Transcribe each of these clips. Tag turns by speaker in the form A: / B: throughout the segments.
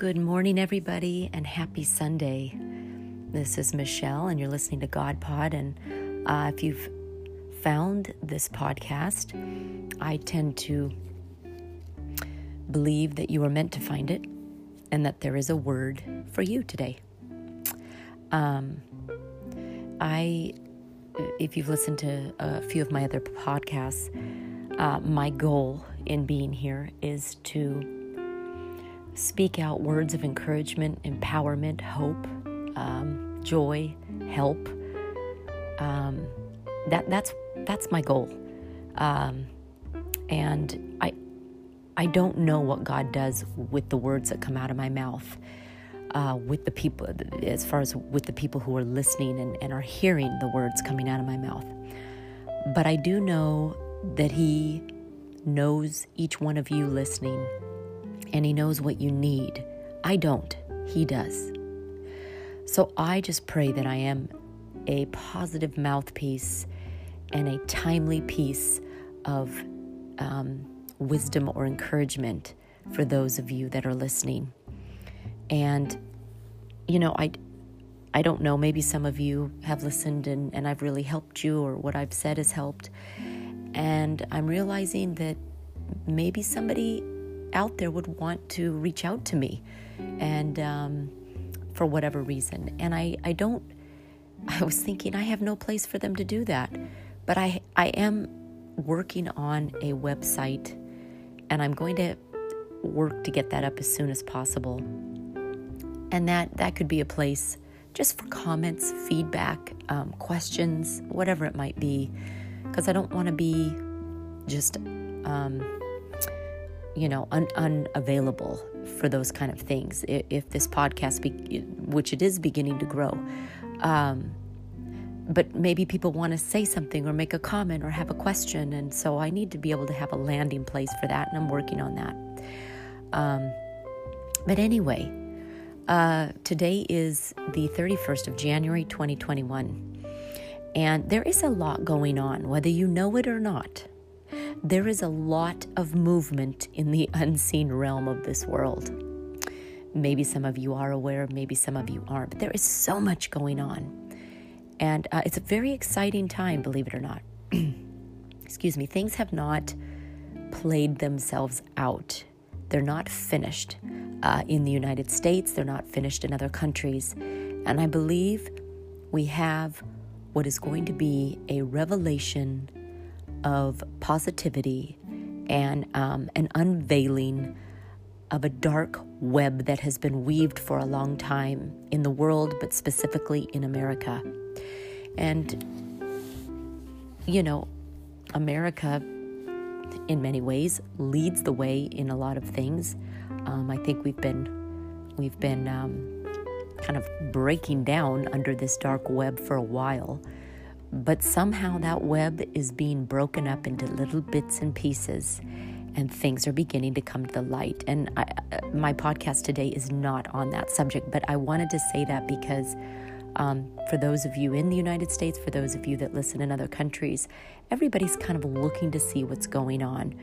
A: Good morning, everybody, and happy Sunday. This is Michelle, and you're listening to God Pod. And uh, if you've found this podcast, I tend to believe that you are meant to find it and that there is a word for you today. Um, I, if you've listened to a few of my other podcasts, uh, my goal in being here is to speak out words of encouragement, empowerment, hope, um, joy, help. Um, that that's that's my goal, um, and I I don't know what God does with the words that come out of my mouth, uh, with the people as far as with the people who are listening and, and are hearing the words coming out of my mouth. But I do know that He knows each one of you listening and He knows what you need. I don't, He does. So I just pray that I am a positive mouthpiece and a timely piece of um, wisdom or encouragement for those of you that are listening. And, you know, I, I don't know, maybe some of you have listened and, and I've really helped you, or what I've said has helped. And I'm realizing that maybe somebody out there would want to reach out to me and um, for whatever reason. And I, I don't i was thinking i have no place for them to do that. But i i am working on a website and i'm going to work to get that up as soon as possible. And that that could be a place just for comments feedback um, questions whatever it might be. Because i don't want to be just um, you know, un- unavailable for those kind of things. If, if this podcast, be- which it is beginning to grow, um, but maybe people want to say something or make a comment or have a question, and so I need to be able to have a landing place for that, and I'm working on that. Um, but anyway, uh, today is the 31st of January 2021, and there is a lot going on, whether you know it or not there is a lot of movement in the unseen realm of this world. Maybe some of you are aware, maybe some of you aren't, but there is so much going on. And uh, it's a very exciting time, believe it or not. Excuse me, things have not played themselves out. They're not finished uh, in the United States, they're not finished in other countries. And I believe we have what is going to be a revelation of positivity and um, an unveiling of a dark web that has been weaved for a long time in the world, but specifically in America. And, you know, America, in many ways, leads the way in a lot of things. Um, I think we've been, we've been um, kind of breaking down under this dark web for a while. But somehow that web is being broken up into little bits and pieces, and things are beginning to come to the light. And I, uh, my podcast today is not on that subject, but I wanted to say that because um, for those of you in the United States, for those of you that listen in other countries, everybody's kind of looking to see what's going on.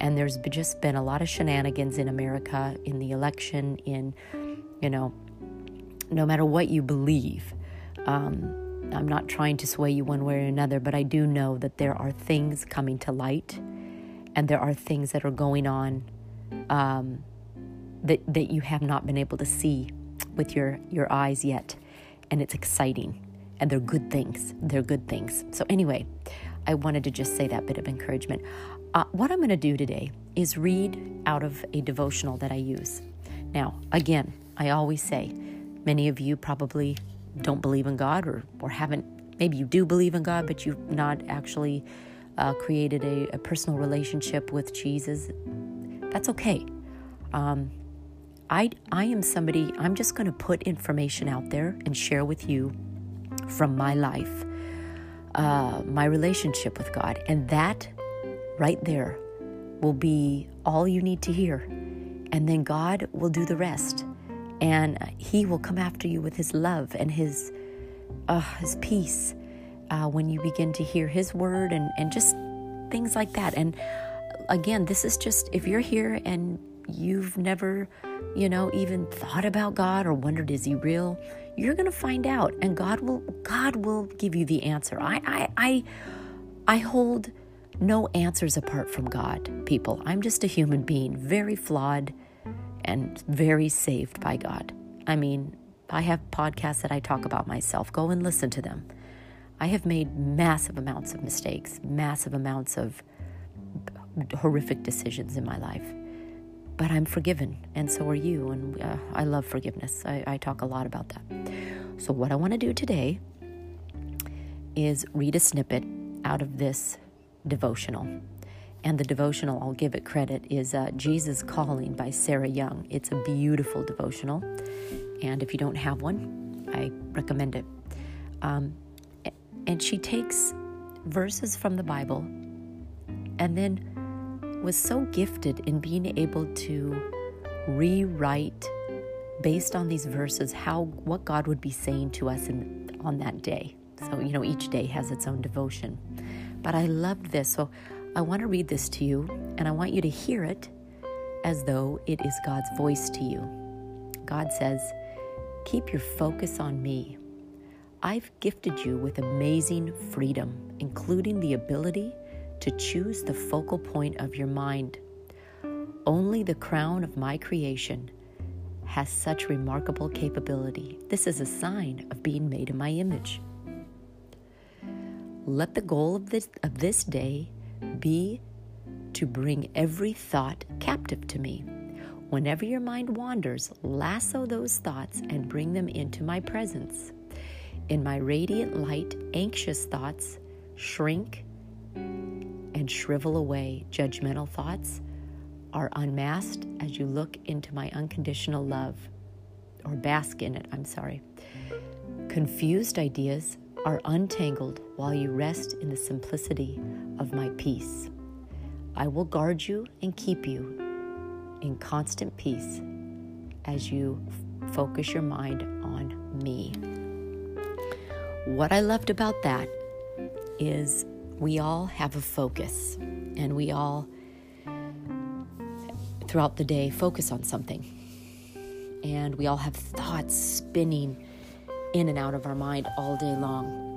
A: And there's just been a lot of shenanigans in America, in the election, in, you know, no matter what you believe. Um, I'm not trying to sway you one way or another, but I do know that there are things coming to light and there are things that are going on um, that, that you have not been able to see with your, your eyes yet. And it's exciting. And they're good things. They're good things. So, anyway, I wanted to just say that bit of encouragement. Uh, what I'm going to do today is read out of a devotional that I use. Now, again, I always say, many of you probably don't believe in God or, or haven't, maybe you do believe in God, but you've not actually uh, created a, a, personal relationship with Jesus, that's okay. Um, I, I am somebody, I'm just going to put information out there and share with you from my life, uh, my relationship with God. And that right there will be all you need to hear. And then God will do the rest and He will come after you with His love and His uh, His peace uh, when you begin to hear His word and and just things like that. And again, this is just if you're here and you've never, you know, even thought about God or wondered is he real, you're going to find out and God will God will give you the answer. I I I I hold no answers apart from God, people. I'm just a human being, very flawed and very saved by God. I mean, I have podcasts that I talk about myself. Go and listen to them. I have made massive amounts of mistakes, massive amounts of horrific decisions in my life. But I'm forgiven, and so are you. And uh, I love forgiveness. I, I talk a lot about that. So, what I want to do today is read a snippet out of this devotional. And the devotional, I'll give it credit, is uh, Jesus Calling by Sarah Young. It's a beautiful devotional. And if you don't have one, I recommend it. Um, and she takes verses from the Bible and then was so gifted in being able to rewrite based on these verses how what God would be saying to us in, on that day. So, you know, each day has its own devotion. But I loved this. So I want to read this to you, and I want you to hear it as though it is God's voice to you. God says, Keep your focus on me. I've gifted you with amazing freedom, including the ability to choose the focal point of your mind. Only the crown of my creation has such remarkable capability. This is a sign of being made in my image. Let the goal of this, of this day be to bring every thought captive to me. Whenever your mind wanders, lasso those thoughts and bring them into my presence. In my radiant light, anxious thoughts shrink and shrivel away. Judgmental thoughts are unmasked as you look into my unconditional love, or bask in it, I'm sorry. Confused ideas are untangled while you rest in the simplicity of my peace. I will guard you and keep you in constant peace as you f- focus your mind on me. What I loved about that is we all have a focus and we all, throughout the day, focus on something. And we all have thoughts spinning in and out of our mind all day long.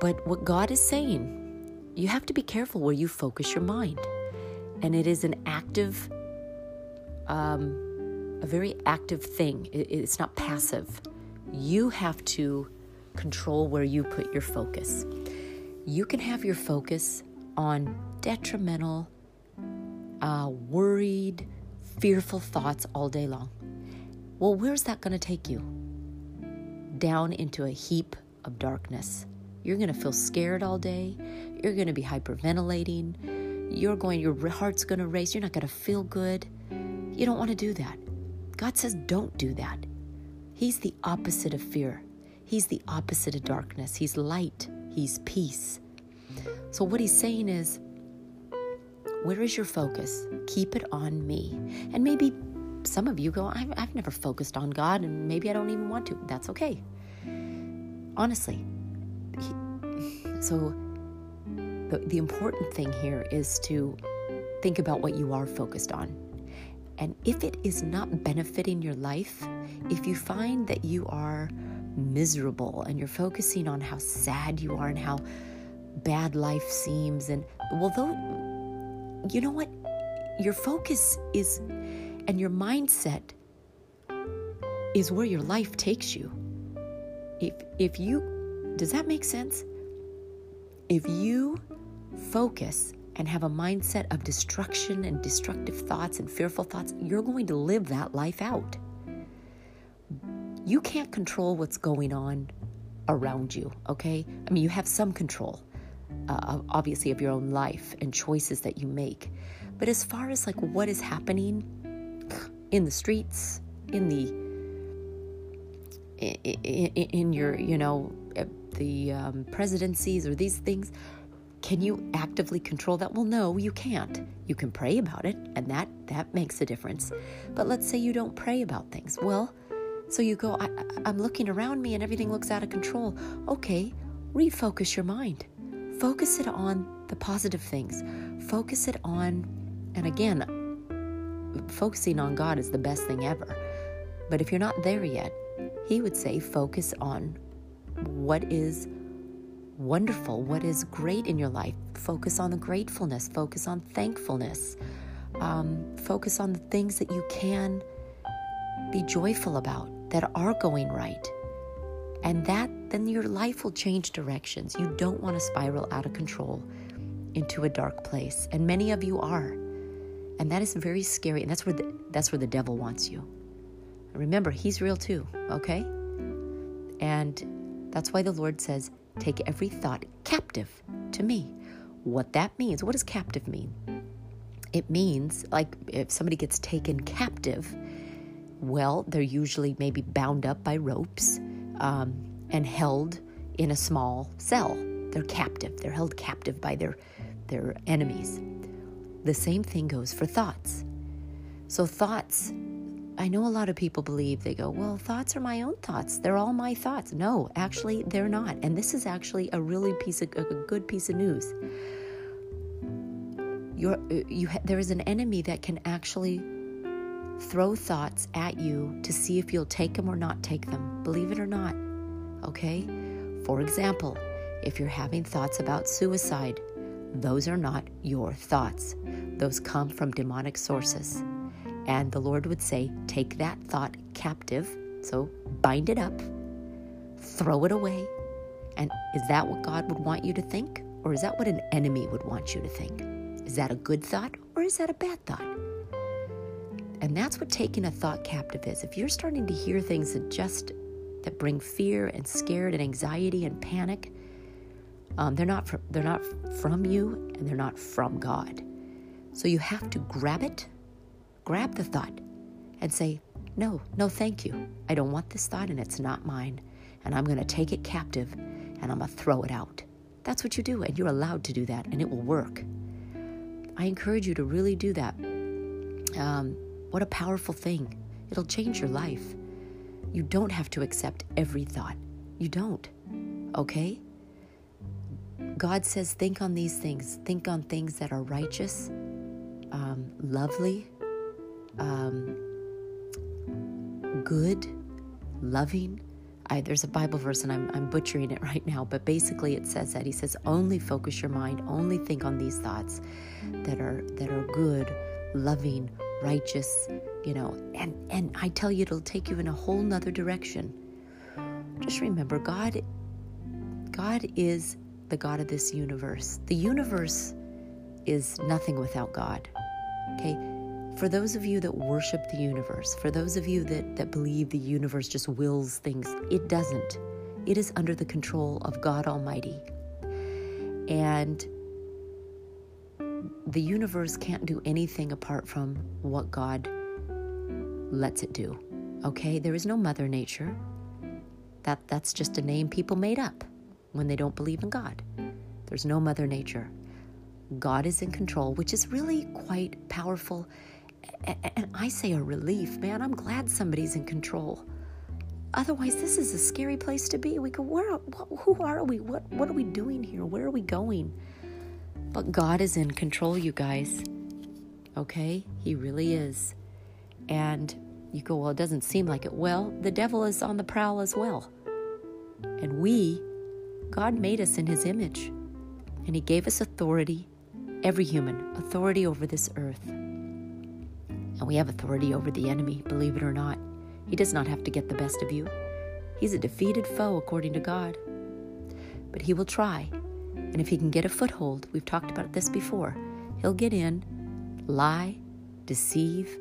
A: But what God is saying, you have to be careful where you focus your mind. And it is an active, um, a very active thing. it's not passive you have to control where you put your focus. You can have your focus on detrimental, uh, worried, fearful thoughts all day long. Well, where's that going to take you? Down into a heap of darkness. You're going to feel scared all day. You're going to be hyperventilating. You're going, your heart's going to race. You're not going to feel good. You don't want to do that. God says, don't do that. He's the opposite of fear. He's the opposite of darkness. He's light. He's peace. So, what he's saying is, where is your focus? Keep it on me. And maybe some of you go, I've, I've never focused on God, and maybe I don't even want to. That's okay. Honestly. He, so, the, the important thing here is to think about what you are focused on and if it is not benefiting your life, if you find that you are miserable and you're focusing on how sad you are and how bad life seems, and well, though, you know what? Your focus is, and your mindset is where your life takes you. If, if you, does that make sense? If you focus and have a mindset of destruction and destructive thoughts and fearful thoughts, you're going to live that life out. You can't control what's going on around you, okay? I mean, you have some control, uh, obviously, of your own life and choices that you make. But as far as like what is happening in the streets, in the in, in your, you know, the um, presidencies or these things, can you actively control that? Well, no, you can't. You can pray about it, and that that makes a difference. But let's say you don't pray about things. Well, so you go, I, I'm looking around me and everything looks out of control. Okay, refocus your mind. Focus it on the positive things. Focus it on, and again, focusing on God is the best thing ever. But if you're not there yet, he would say focus on what is wonderful, what is great in your life. Focus on the gratefulness, focus on thankfulness, um, focus on the things that you can be joyful about that are going right. And that, then your life will change directions. You don't want to spiral out of control into a dark place. And many of you are. And that is very scary. And that's where the, that's where the devil wants you. Remember, he's real too, okay? And that's why the Lord says, take every thought captive to me. What that means, what does captive mean? It means, like, if somebody gets taken captive, well, they're usually maybe bound up by ropes um, and held in a small cell. They're captive. They're held captive by their their enemies. The same thing goes for thoughts. So thoughts, I know a lot of people believe they go, well, thoughts are my own thoughts. They're all my thoughts. No, actually, they're not. And this is actually a really piece of a good piece of news. You're, uh, you, there is an enemy that can actually throw thoughts at you to see if you'll take them or not take them. Believe it or not. Okay? For example, if you're having thoughts about suicide, those are not your thoughts. Those come from demonic sources. And the Lord would say, Take that thought captive. So bind it up, throw it away. And is that what God would want you to think? Or is that what an enemy would want you to think? Is that a good thought or is that a bad thought? And that's what taking a thought captive is. If you're starting to hear things that just that bring fear and scared and anxiety and panic, um, they're not from, they're not from you and they're not from God. So you have to grab it, grab the thought, and say, "No, no, thank you. I don't want this thought, and it's not mine. And I'm going to take it captive, and I'm going to throw it out." That's what you do, and you're allowed to do that, and it will work. I encourage you to really do that. Um, what a powerful thing! It'll change your life. You don't have to accept every thought. You don't. Okay? God says, think on these things. Think on things that are righteous, um, lovely, um, good, loving. I, there's a Bible verse, and I'm, I'm butchering it right now, but basically it says that He says, only focus your mind, only think on these thoughts that are that are good, loving, righteous, you know. And and I tell you, it'll take you in a whole nother direction. Just remember, God, God is the God of this universe. The universe is nothing without God. Okay? For those of you that worship the universe, for those of you that, that believe the universe just wills things, it doesn't. It is under the control of God Almighty. And the universe can't do anything apart from what God lets it do. Okay? There is no Mother Nature. That, that's just a name people made up when they don't believe in God. There's no Mother Nature. God is in control, which is really quite powerful. And I say a relief, man. I'm glad somebody's in control. Otherwise, this is a scary place to be. We go, where? Who are we? What? What are we doing here? Where are we going? But God is in control, you guys. Okay, He really is. And you go, well, it doesn't seem like it. Well, the devil is on the prowl as well. And we God made us in His image, and He gave us authority, every human, authority over this earth. And we have authority over the enemy, believe it or not. He does not have to get the best of you. He's a defeated foe, according to God. But He will try. And if He can get a foothold, we've talked about this before, He'll get in, lie, deceive,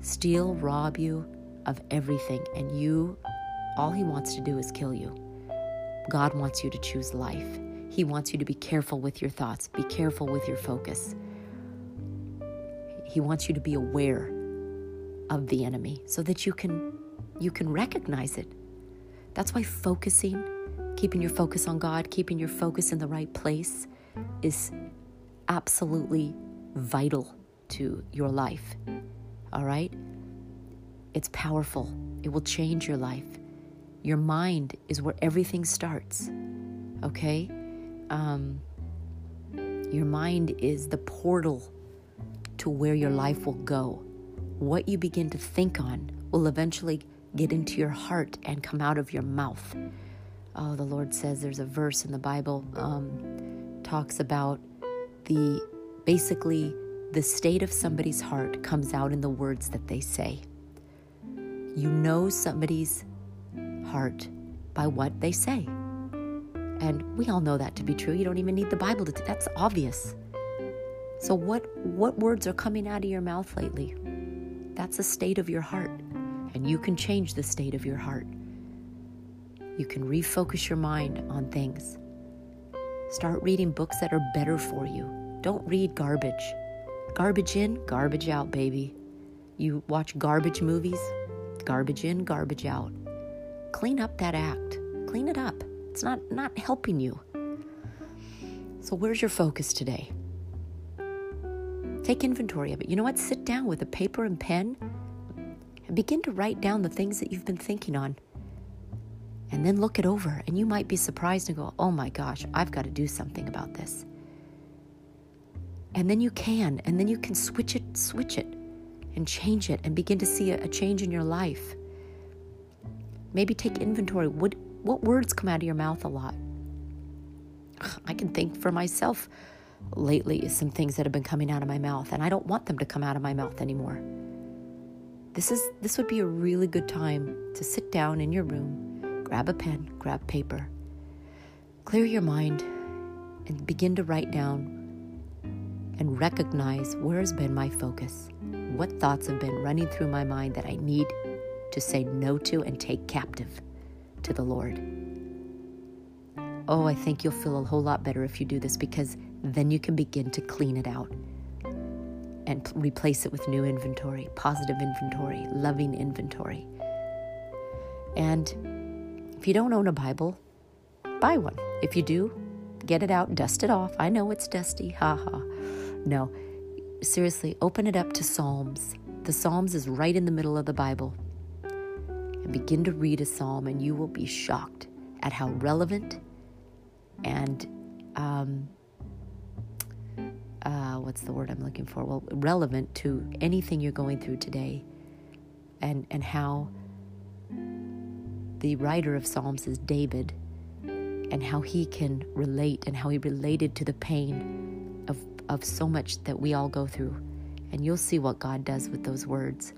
A: steal, rob you of everything. And you, all He wants to do is kill you. God wants you to choose life. He wants you to be careful with your thoughts, be careful with your focus. He wants you to be aware of the enemy so that you can you can recognize it. That's why focusing, keeping your focus on God, keeping your focus in the right place is absolutely vital to your life. All right? It's powerful. It will change your life. Your mind is where everything starts. Okay? Um, your mind is the portal to where your life will go. what you begin to think on will eventually get into your heart and come out of your mouth. Oh, the Lord says there's a verse in the Bible um, talks about the basically the state of somebody's heart comes out in the words that they say. You know somebody's heart by what they say. And we all know that to be true. You don't even need the Bible to that's obvious. So what what words are coming out of your mouth lately? That's a state of your heart. And you can change the state of your heart. You can refocus your mind on things. Start reading books that are better for you. Don't read garbage. Garbage in, garbage out, baby. You watch garbage movies, garbage in, garbage out. Clean up that act. Clean it up. It's not not helping you. So where's your focus today? Take inventory of it. You know what? Sit down with a paper and pen and begin to write down the things that you've been thinking on. And then look it over, and you might be surprised and go, oh my gosh, I've got to do something about this. And then you can, and then you can switch it, switch it, and change it, and begin to see a, a change in your life. Maybe take inventory. What, what words come out of your mouth a lot? I can think for myself lately some things that have been coming out of my mouth, and I don't want them to come out of my mouth anymore. This is this would be a really good time to sit down in your room, grab a pen, grab paper, clear your mind, and begin to write down and recognize where has been my focus. What thoughts have been running through my mind that I need to say no to and take captive to the Lord. Oh, I think you'll feel a whole lot better if you do this because then you can begin to clean it out and replace it with new inventory, positive inventory, loving inventory. And if you don't own a Bible, buy one. If you do, get it out, dust it off. I know it's dusty, haha. No, seriously, open it up to Psalms. The Psalms is right in the middle of the Bible. And begin to read a psalm, and you will be shocked at how relevant and um, uh, what's the word I'm looking for? Well, relevant to anything you're going through today, and and how the writer of Psalms is David, and how he can relate, and how he related to the pain of of so much that we all go through, and you'll see what God does with those words.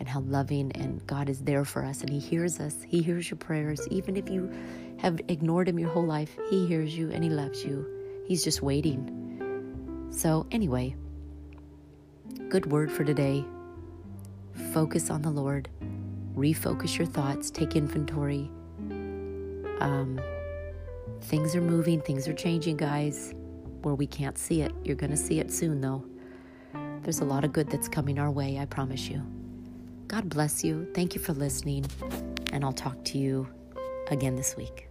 A: And how loving and God is there for us, and He hears us. He hears your prayers. Even if you have ignored Him your whole life, He hears you and He loves you. He's just waiting so, anyway, good word for today. Focus on the Lord, refocus your thoughts, take inventory. Um, things are moving, things are changing, guys, where we can't see it. You're going to see it soon, though. There's a lot of good that's coming our way, I promise you. God bless you. Thank you for listening, and I'll talk to you again this week.